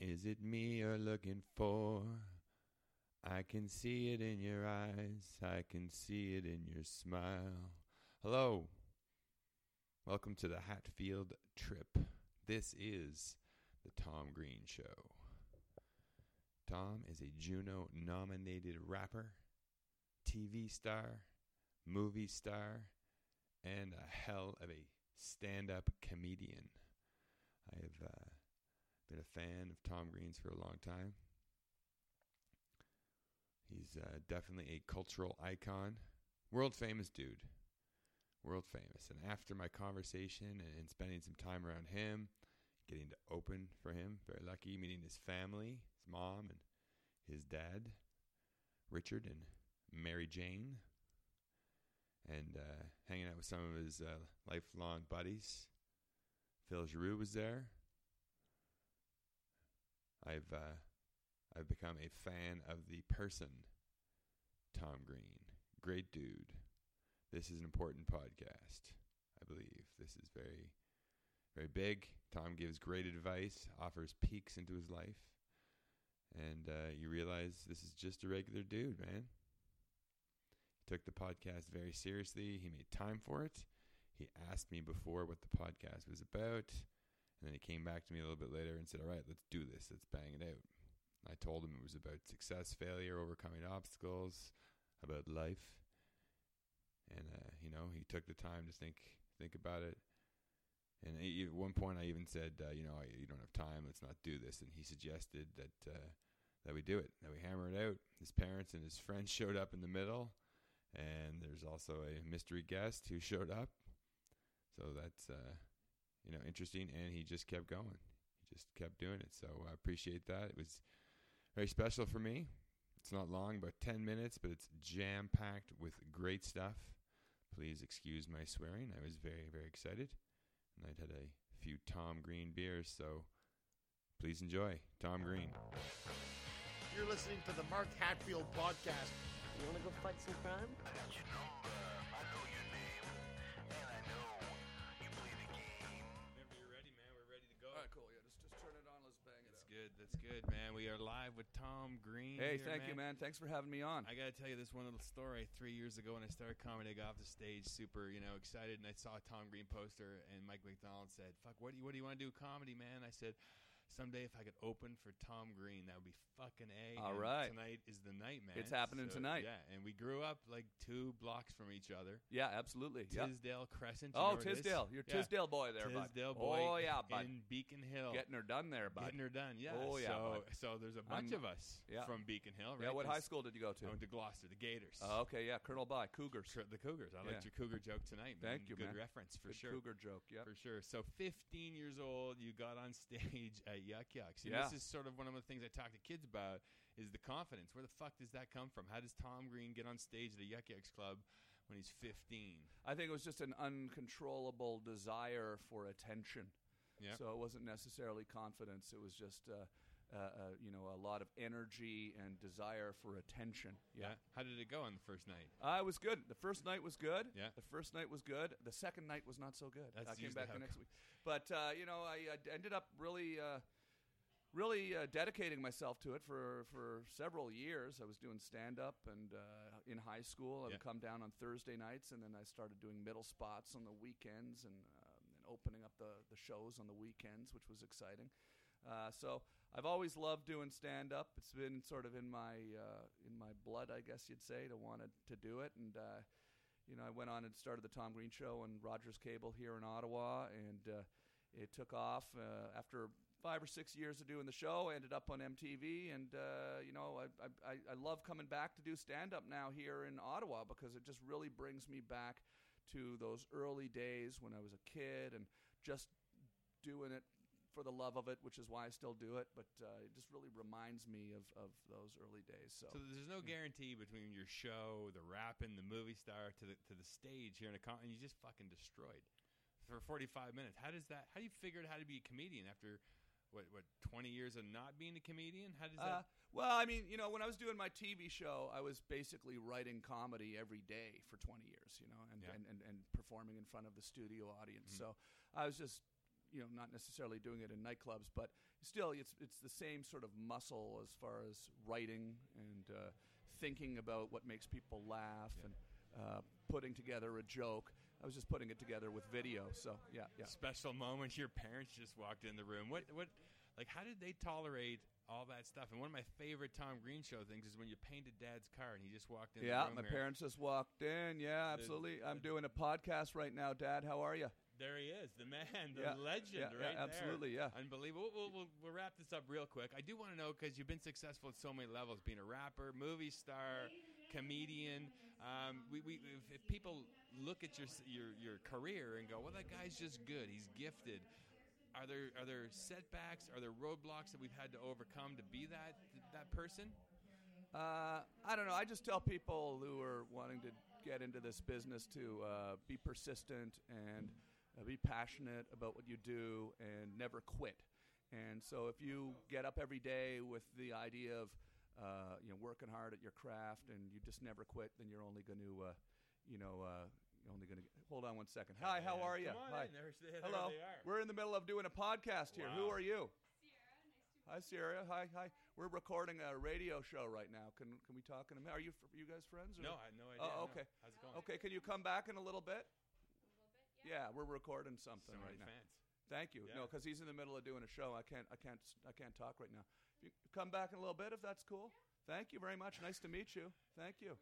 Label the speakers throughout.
Speaker 1: Is it me you're looking for? I can see it in your eyes. I can see it in your smile. Hello. Welcome to the Hatfield trip. This is the Tom Green Show. Tom is a Juno nominated rapper, TV star, movie star, and a hell of a stand up comedian. I have uh, been a fan of Tom Green's for a long time. He's uh, definitely a cultural icon, world famous dude. World famous. And after my conversation and, spending some time around him, getting to open for him, very lucky, meeting his family, his mom and his dad, Richard and Mary Jane, and uh, hanging out with some of his uh, lifelong buddies. Phil Giroux was there. I've uh, I've become a fan of the person, Tom Green. Great dude. This is an important podcast. I believe this is very, very big. Tom gives great advice, offers peeks into his life, and uh, you realize this is just a regular dude, man. He took the podcast very seriously. He made time for it. He asked me before what the podcast was about, and then he came back to me a little bit later and said, "All right, let's do this. Let's bang it out." I told him it was about success, failure, overcoming obstacles, about life. And uh, you know, he took the time to think think about it. And at one point, I even said, uh, "You know, I, you don't have time. Let's not do this." And he suggested that uh, that we do it, that we hammer it out. His parents and his friends showed up in the middle, and there's also a mystery guest who showed up. So that's uh, you know interesting, and he just kept going. He just kept doing it. So I appreciate that. It was very special for me. It's not long, about 10 minutes, but it's jam packed with great stuff. Please excuse my swearing. I was very, very excited. And I'd had a few Tom Green beers, so please enjoy Tom Green.
Speaker 2: You're listening to the Mark Hatfield podcast.
Speaker 3: You want to go fight some crime?
Speaker 1: That's good. Man. We are live with Tom Green.
Speaker 4: Hey,
Speaker 1: here,
Speaker 4: thank you, man. Thanks for having me on.
Speaker 1: I got to tell you this one little story. Three years ago, when I started comedy, I got off the stage super, you know, excited, and I saw a Tom Green poster, and Mike MacDonald said, "Fuck, what do you what do you want to do comedy, man?" I said. Someday, if I could open for Tom Green, that would be fucking a.
Speaker 4: All
Speaker 1: And
Speaker 4: right.
Speaker 1: tonight is the night, man.
Speaker 4: It's happening tonight.
Speaker 1: Yeah, and we grew up like two blocks from each other.
Speaker 4: yeah, absolutely. Yeah.
Speaker 1: Tisdale Crescent. you know
Speaker 4: Oh,
Speaker 1: where it is?
Speaker 4: Tisdale. You're
Speaker 1: Yeah.
Speaker 4: Tisdale boy there, bud.
Speaker 1: Tisdale boy.
Speaker 4: Oh, yeah, bud.
Speaker 1: In Beacon Hill.
Speaker 4: Getting her done there, bud.
Speaker 1: Getting her done, yeah.
Speaker 4: Oh, yeah,
Speaker 1: So,
Speaker 4: bud.
Speaker 1: so there's a bunch
Speaker 4: I'm-
Speaker 1: of us
Speaker 4: yeah.
Speaker 1: from Beacon Hill, right?
Speaker 4: yeah, what high school did you go
Speaker 1: I
Speaker 4: to?
Speaker 1: went to Gloucester, the Gators.
Speaker 4: Oh, okay, yeah, Colonel By Cougars.
Speaker 1: The Cougars. I
Speaker 4: Yeah.
Speaker 1: liked your Cougar joke tonight. Man.
Speaker 4: Thank you,
Speaker 1: Good
Speaker 4: man.
Speaker 1: reference for
Speaker 4: Good
Speaker 1: sure.
Speaker 4: Cougar joke. Yeah.
Speaker 1: For sure. So, 15 years old, you got on stage at Yuk Yuk's. And
Speaker 4: Yeah.
Speaker 1: This is sort of one of the things I talk to kids about is the confidence. Where the fuck does that come from? How does Tom Green get on stage at a Yuk Yuk's club when he's 15?
Speaker 4: I think it was just an uncontrollable desire for attention.
Speaker 1: Yeah.
Speaker 4: So it wasn't necessarily confidence. It was just, uh, uh, uh, you know, a lot of energy and desire for attention.
Speaker 1: Yeah. How did it go on the first night?
Speaker 4: Uh, it was good. The first night was good.
Speaker 1: Yeah.
Speaker 4: The first night was good. The second night was not so good.
Speaker 1: That's
Speaker 4: I came back the next week. But, uh, you know, I, I ended up really. Uh, Really uh, dedicating myself to it for, for several years. I was doing stand up and uh, in high school. I would
Speaker 1: Yeah.
Speaker 4: come down on Thursday nights, and then I started doing middle spots on the weekends and, um, and opening up the, the shows on the weekends, which was exciting. Uh, so I've always loved doing stand up. It's been sort of in my uh, in my blood, I guess you'd say, to want to, do it. And uh, you know, I went on and started the Tom Green Show on Rogers Cable here in Ottawa, and uh, it took off uh, after five or six years of doing the show. I ended up on MTV, and uh, you know, I, I I love coming back to do stand up now here in Ottawa because it just really brings me back to those early days when I was a kid and just doing it for the love of it, which is why I still do it. But uh, it just really reminds me of, of those early days. So,
Speaker 1: So there's no guarantee between your show, the rapping, the movie star, to the to the stage here in a con, and you just fucking destroyed for 45 minutes. How does that? How do you figure out how to be a comedian after what what 20 years of not being a comedian? How does
Speaker 4: Uh,
Speaker 1: that?
Speaker 4: well, I mean, you know, when I was doing my TV show, I was basically writing comedy every day for 20 years, you know, and,
Speaker 1: Yeah.
Speaker 4: and, and, and performing in front of the studio audience. So I was just, you know, not necessarily doing it in nightclubs, but still, it's it's the same sort of muscle as far as writing and uh, thinking about what makes people laugh and uh, putting together a joke. I was just putting it together with video, so yeah, yeah.
Speaker 1: Special moment. Your parents just walked in the room. What what like how did they tolerate all that stuff? And one of my favorite Tom Green show things is when you painted Dad's car and he just walked in.
Speaker 4: Yeah,
Speaker 1: the room
Speaker 4: my
Speaker 1: here.
Speaker 4: parents just walked in. Yeah,
Speaker 1: The-
Speaker 4: absolutely. I'm doing a podcast right now, Dad. How are you?
Speaker 1: There he is, the man, the
Speaker 4: Yeah,
Speaker 1: legend,
Speaker 4: yeah, yeah,
Speaker 1: right there.
Speaker 4: absolutely, yeah.
Speaker 1: Unbelievable. We'll, we'll, we'll wrap this up real quick. I do want to know because you've been successful at so many levels, being a rapper, movie star, comedian. Um, we, we, if, if people look at your, your your career and go, "Well, that guy's just good. He's gifted." Are there are there setbacks? Are there roadblocks that we've had to overcome to be that that person?
Speaker 4: Uh, I don't know. I just tell people who are wanting to get into this business to uh, be persistent and uh, be passionate about what you do and never quit. And so, if you get up every day with the idea of uh, you know working hard at your craft and you just never quit, then you're only going to uh, you know uh, you're only going to hold on one second. Hi, how are you?
Speaker 1: Come on
Speaker 4: Hi.
Speaker 1: in. There's- there
Speaker 4: Hello.
Speaker 1: they are.
Speaker 4: We're in the middle of doing a podcast here. Who
Speaker 1: Wow.
Speaker 4: are you? Hi, Sierra. Hi, hi. We're recording a radio show right now. Can can we talk in a minute? Are you fr- you guys friends? Or?
Speaker 1: No, I had no oh, idea.
Speaker 4: Oh,
Speaker 1: no.
Speaker 4: okay.
Speaker 1: How's it going?
Speaker 4: Okay, can you come back in a little bit? A little bit? Yeah, we're recording something
Speaker 1: So
Speaker 4: right
Speaker 1: many
Speaker 4: now.
Speaker 1: fans.
Speaker 4: Thank you. No,
Speaker 1: Yeah.
Speaker 4: because he's in the middle of doing a show. I can't, I can't, I can't talk right now. If you come back in a little bit, if that's cool. Thank you very much. Nice to meet you. Thank you.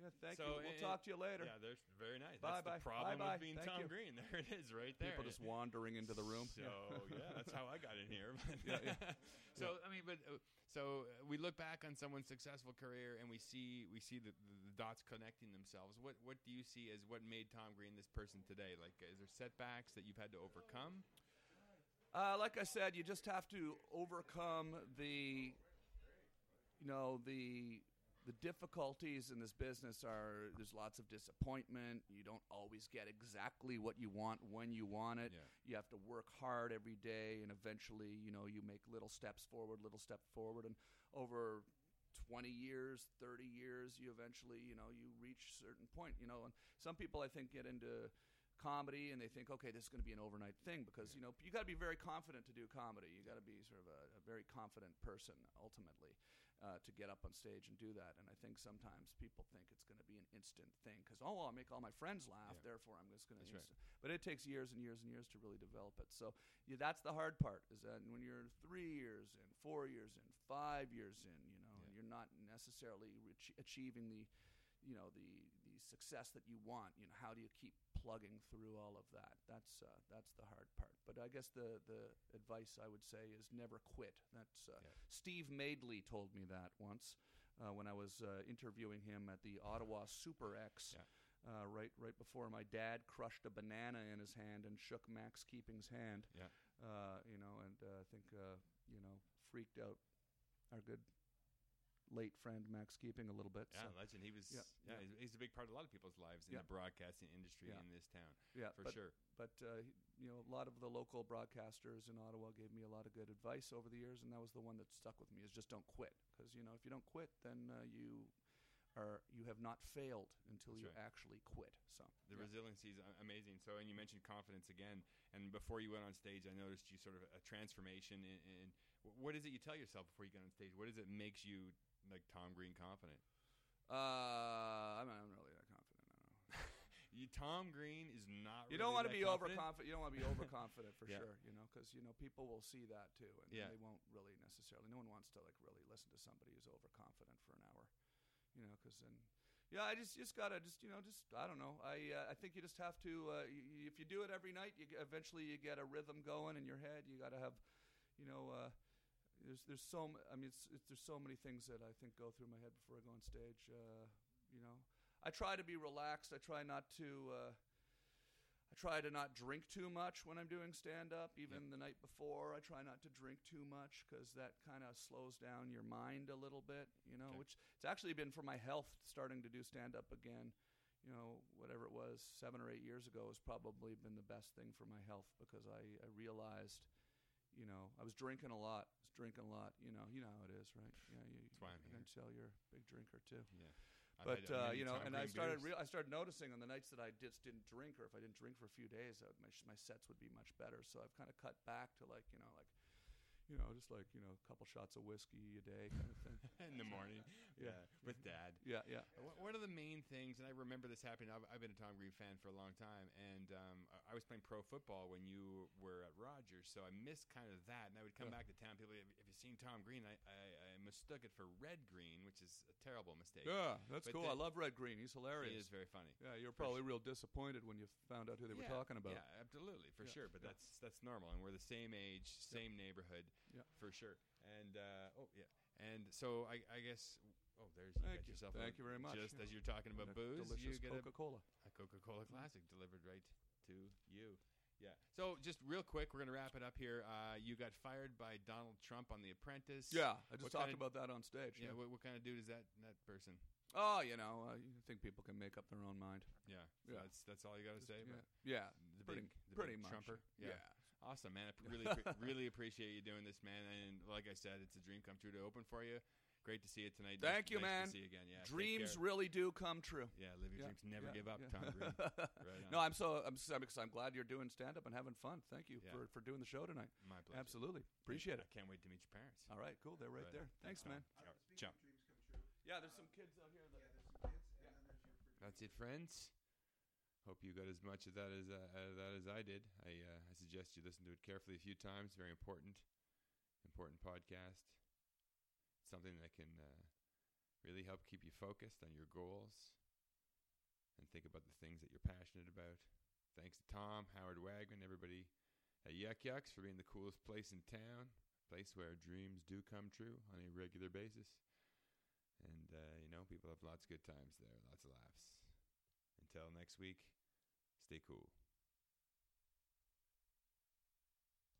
Speaker 4: Yeah, thank
Speaker 1: So,
Speaker 4: you. We'll
Speaker 1: and-
Speaker 4: talk to you later.
Speaker 1: Yeah, there's very nice.
Speaker 4: Bye,
Speaker 1: That's
Speaker 4: bye.
Speaker 1: the problem
Speaker 4: Bye, bye.
Speaker 1: with being
Speaker 4: Thank
Speaker 1: Tom
Speaker 4: you.
Speaker 1: Green. There it is, right there.
Speaker 4: People just wandering into the room.
Speaker 1: So yeah, that's how I got in here.
Speaker 4: Yeah, yeah.
Speaker 1: so I mean, but uh, so uh, we look back on someone's successful career and we see we see the, the, the dots connecting themselves. What what do you see as what made Tom Green this person today? Like, is there setbacks that you've had to overcome?
Speaker 4: Uh, like I said, you just have to overcome the, you know, the the difficulties in this business are there's lots of disappointment. You don't always get exactly what you want when you want it.
Speaker 1: Yeah.
Speaker 4: You have to work hard every day, and eventually, you know, you make little steps forward, little step forward, and over 20 years, 30 years, you eventually, you know, you reach a certain point, you know, and some people I think get into comedy and they think, okay, this is going to be an overnight thing because, you know, you got to be very confident to do comedy. You got to be sort of a, a very confident person ultimately uh, to get up on stage and do that. And I think sometimes people think it's going to be an instant thing because, oh, I'll make all my friends laugh,
Speaker 1: Yeah.
Speaker 4: therefore I'm just going to
Speaker 1: right.
Speaker 4: But it takes years and years and years to really develop it. So yeah, that's the hard part is that when you're three years in, four years in, five years in, you know, and
Speaker 1: Yeah.
Speaker 4: you're not necessarily reach- achieving the, you know, the the success that you want. You know, how do you keep plugging through all of that? That's uh, that's the hard part. But I guess the the advice I would say is never quit. That's uh,
Speaker 1: Yeah.
Speaker 4: Steve Madely told me that once uh, when I was uh, interviewing him at the Ottawa Super Ex.
Speaker 1: Yeah.
Speaker 4: Uh, right, right before my dad crushed a banana in his hand and shook Max Keeping's hand.
Speaker 1: Yeah.
Speaker 4: Uh, you know, and uh, I think uh, you know freaked out our good late friend Max Keeping a little bit.
Speaker 1: Yeah,
Speaker 4: so,
Speaker 1: legend. He was.
Speaker 4: yeah,
Speaker 1: Yeah,
Speaker 4: yeah.
Speaker 1: He's, he's a big part of a lot of people's lives in
Speaker 4: Yeah.
Speaker 1: the broadcasting industry in this town,
Speaker 4: yeah,
Speaker 1: for
Speaker 4: but,
Speaker 1: sure.
Speaker 4: But uh, you know, a lot of the local broadcasters in Ottawa gave me a lot of good advice over the years, and that was the one that stuck with me: is just don't quit. Because you know, if you don't quit, then uh, you are you have not failed until
Speaker 1: That's
Speaker 4: you
Speaker 1: right.
Speaker 4: actually quit. So
Speaker 1: The
Speaker 4: yeah.
Speaker 1: resiliency is amazing. So, and you mentioned confidence again. And before you went on stage, I noticed you sort of a transformation. In, in what is it you tell yourself before you get on stage? What is it makes you like Tom Green confident?
Speaker 4: uh, I'm not really that confident. I don't know.
Speaker 1: You, Tom Green is not.
Speaker 4: You
Speaker 1: really
Speaker 4: don't want to be
Speaker 1: confident.
Speaker 4: overconfident. You don't want to be overconfident for
Speaker 1: Yeah.
Speaker 4: sure. You know, because you know people will see that too, and
Speaker 1: Yeah.
Speaker 4: they won't really necessarily. No one wants to like really listen to somebody who's overconfident for an hour. You know, because then, yeah, I just just gotta just you know just I don't know. I uh, I think you just have to. Uh, y y- if you do it every night, you eventually you get a rhythm going in your head. You got to have, you know. Uh, there's there's so m- I mean it's, it's there's so many things that I think go through my head before I go on stage. Uh, you know, I try to be relaxed. I try not to. Uh, I try to not drink too much when I'm doing stand up, even the night before. I try not to drink too much because that kind of slows down your mind a little bit, you know,
Speaker 1: Okay.
Speaker 4: which it's actually been for my health starting to do stand up again. You know, whatever it was, seven or eight years ago, has probably been the best thing for my health because I, I realized, you know, I was drinking a lot. I was drinking a lot. You know, you know how it is, right? Yeah, you,
Speaker 1: That's why I'm
Speaker 4: you can tell you're a big drinker too.
Speaker 1: Yeah. I've
Speaker 4: but
Speaker 1: had, uh,
Speaker 4: you know, and I
Speaker 1: Green
Speaker 4: started
Speaker 1: beers.
Speaker 4: real I started noticing on the nights that I just didn't drink, or if I didn't drink for a few days, uh, my my sets would be much better. So I've kind of cut back to like you know like. You know, just like you know, a couple shots of whiskey a day, kind of thing.
Speaker 1: in the morning.
Speaker 4: Yeah.
Speaker 1: yeah, with dad.
Speaker 4: yeah, yeah.
Speaker 1: What, what are the main things? And I remember this happening. I've, I've been a Tom Green fan for a long time, and um, I- was playing pro football when you were at Rogers, so I missed kind of that. And I would come
Speaker 4: Yeah.
Speaker 1: back to town. People, have, have you seen Tom Green? I, I, I mistook it for Red Green, which is a terrible mistake.
Speaker 4: Yeah, that's
Speaker 1: But
Speaker 4: cool. I love Red Green. He's hilarious.
Speaker 1: He is very funny.
Speaker 4: Yeah, you're probably real disappointed when you found out who they were talking about.
Speaker 1: Yeah, absolutely, for
Speaker 4: Yeah,
Speaker 1: sure. But
Speaker 4: yeah.
Speaker 1: that's that's normal, and we're the same age, same neighborhood,
Speaker 4: Yeah.
Speaker 1: for sure. And uh, oh yeah, and so I, I guess oh there's you
Speaker 4: Thank
Speaker 1: got
Speaker 4: you.
Speaker 1: yourself
Speaker 4: Thank
Speaker 1: a-
Speaker 4: you very much.
Speaker 1: Just
Speaker 4: Yeah.
Speaker 1: as you're talking about
Speaker 4: a
Speaker 1: booze, you get a,
Speaker 4: Coca-Cola.
Speaker 1: a Coca-Cola Classic delivered right to you. Yeah. So just real quick, we're gonna wrap it up here. Uh, you got fired by Donald Trump on The Apprentice.
Speaker 4: Yeah, I just
Speaker 1: What
Speaker 4: talked
Speaker 1: kinda-
Speaker 4: about that on stage.
Speaker 1: Yeah.
Speaker 4: Yeah.
Speaker 1: What, what kind of dude is that that person?
Speaker 4: Oh, you know, uh, you think people can make up their own mind.
Speaker 1: Yeah. So
Speaker 4: Yeah.
Speaker 1: That's that's all you got to say.
Speaker 4: yeah. yeah.
Speaker 1: The
Speaker 4: pretty,
Speaker 1: big, the
Speaker 4: pretty
Speaker 1: big
Speaker 4: much.
Speaker 1: Trumper.
Speaker 4: Yeah.
Speaker 1: Awesome, man. I p- really, really appreciate you doing this, man. And like I said, it's a dream come true to open for you. Great to see you tonight.
Speaker 4: Thank
Speaker 1: nice,
Speaker 4: you,
Speaker 1: nice
Speaker 4: man.
Speaker 1: To see you again. Yeah.
Speaker 4: Dreams really do come true.
Speaker 1: Yeah, live your
Speaker 4: Yeah,
Speaker 1: dreams. Never
Speaker 4: yeah,
Speaker 1: give up,
Speaker 4: yeah.
Speaker 1: Tom Green. Right
Speaker 4: no. I'm so I'm so, I'm, ex- I'm glad you're doing stand up and having fun. Thank you
Speaker 1: Yeah.
Speaker 4: for, for doing the show tonight.
Speaker 1: My pleasure.
Speaker 4: Absolutely. Appreciate
Speaker 1: I
Speaker 4: it.
Speaker 1: can't wait to meet your parents.
Speaker 4: All right, cool. They're right,
Speaker 1: Right
Speaker 4: there.
Speaker 1: on.
Speaker 4: Thanks,
Speaker 1: Tom.
Speaker 4: man.
Speaker 1: All right, Jump.
Speaker 4: Yeah, there's some kids out here that
Speaker 1: That's it, friends. Hope you got as much of that as uh, out of that as I did. I uh, I suggest you listen to it carefully a few times. Very important, important podcast. Something that can uh, really help keep you focused on your goals and think about the things that you're passionate about. Thanks to Tom, Howard Wagman, everybody at Yuk Yuk's for being the coolest place in town, place where dreams do come true on a regular basis. And, uh, you know, people have lots of good times there, lots of laughs. Until next week, stay cool.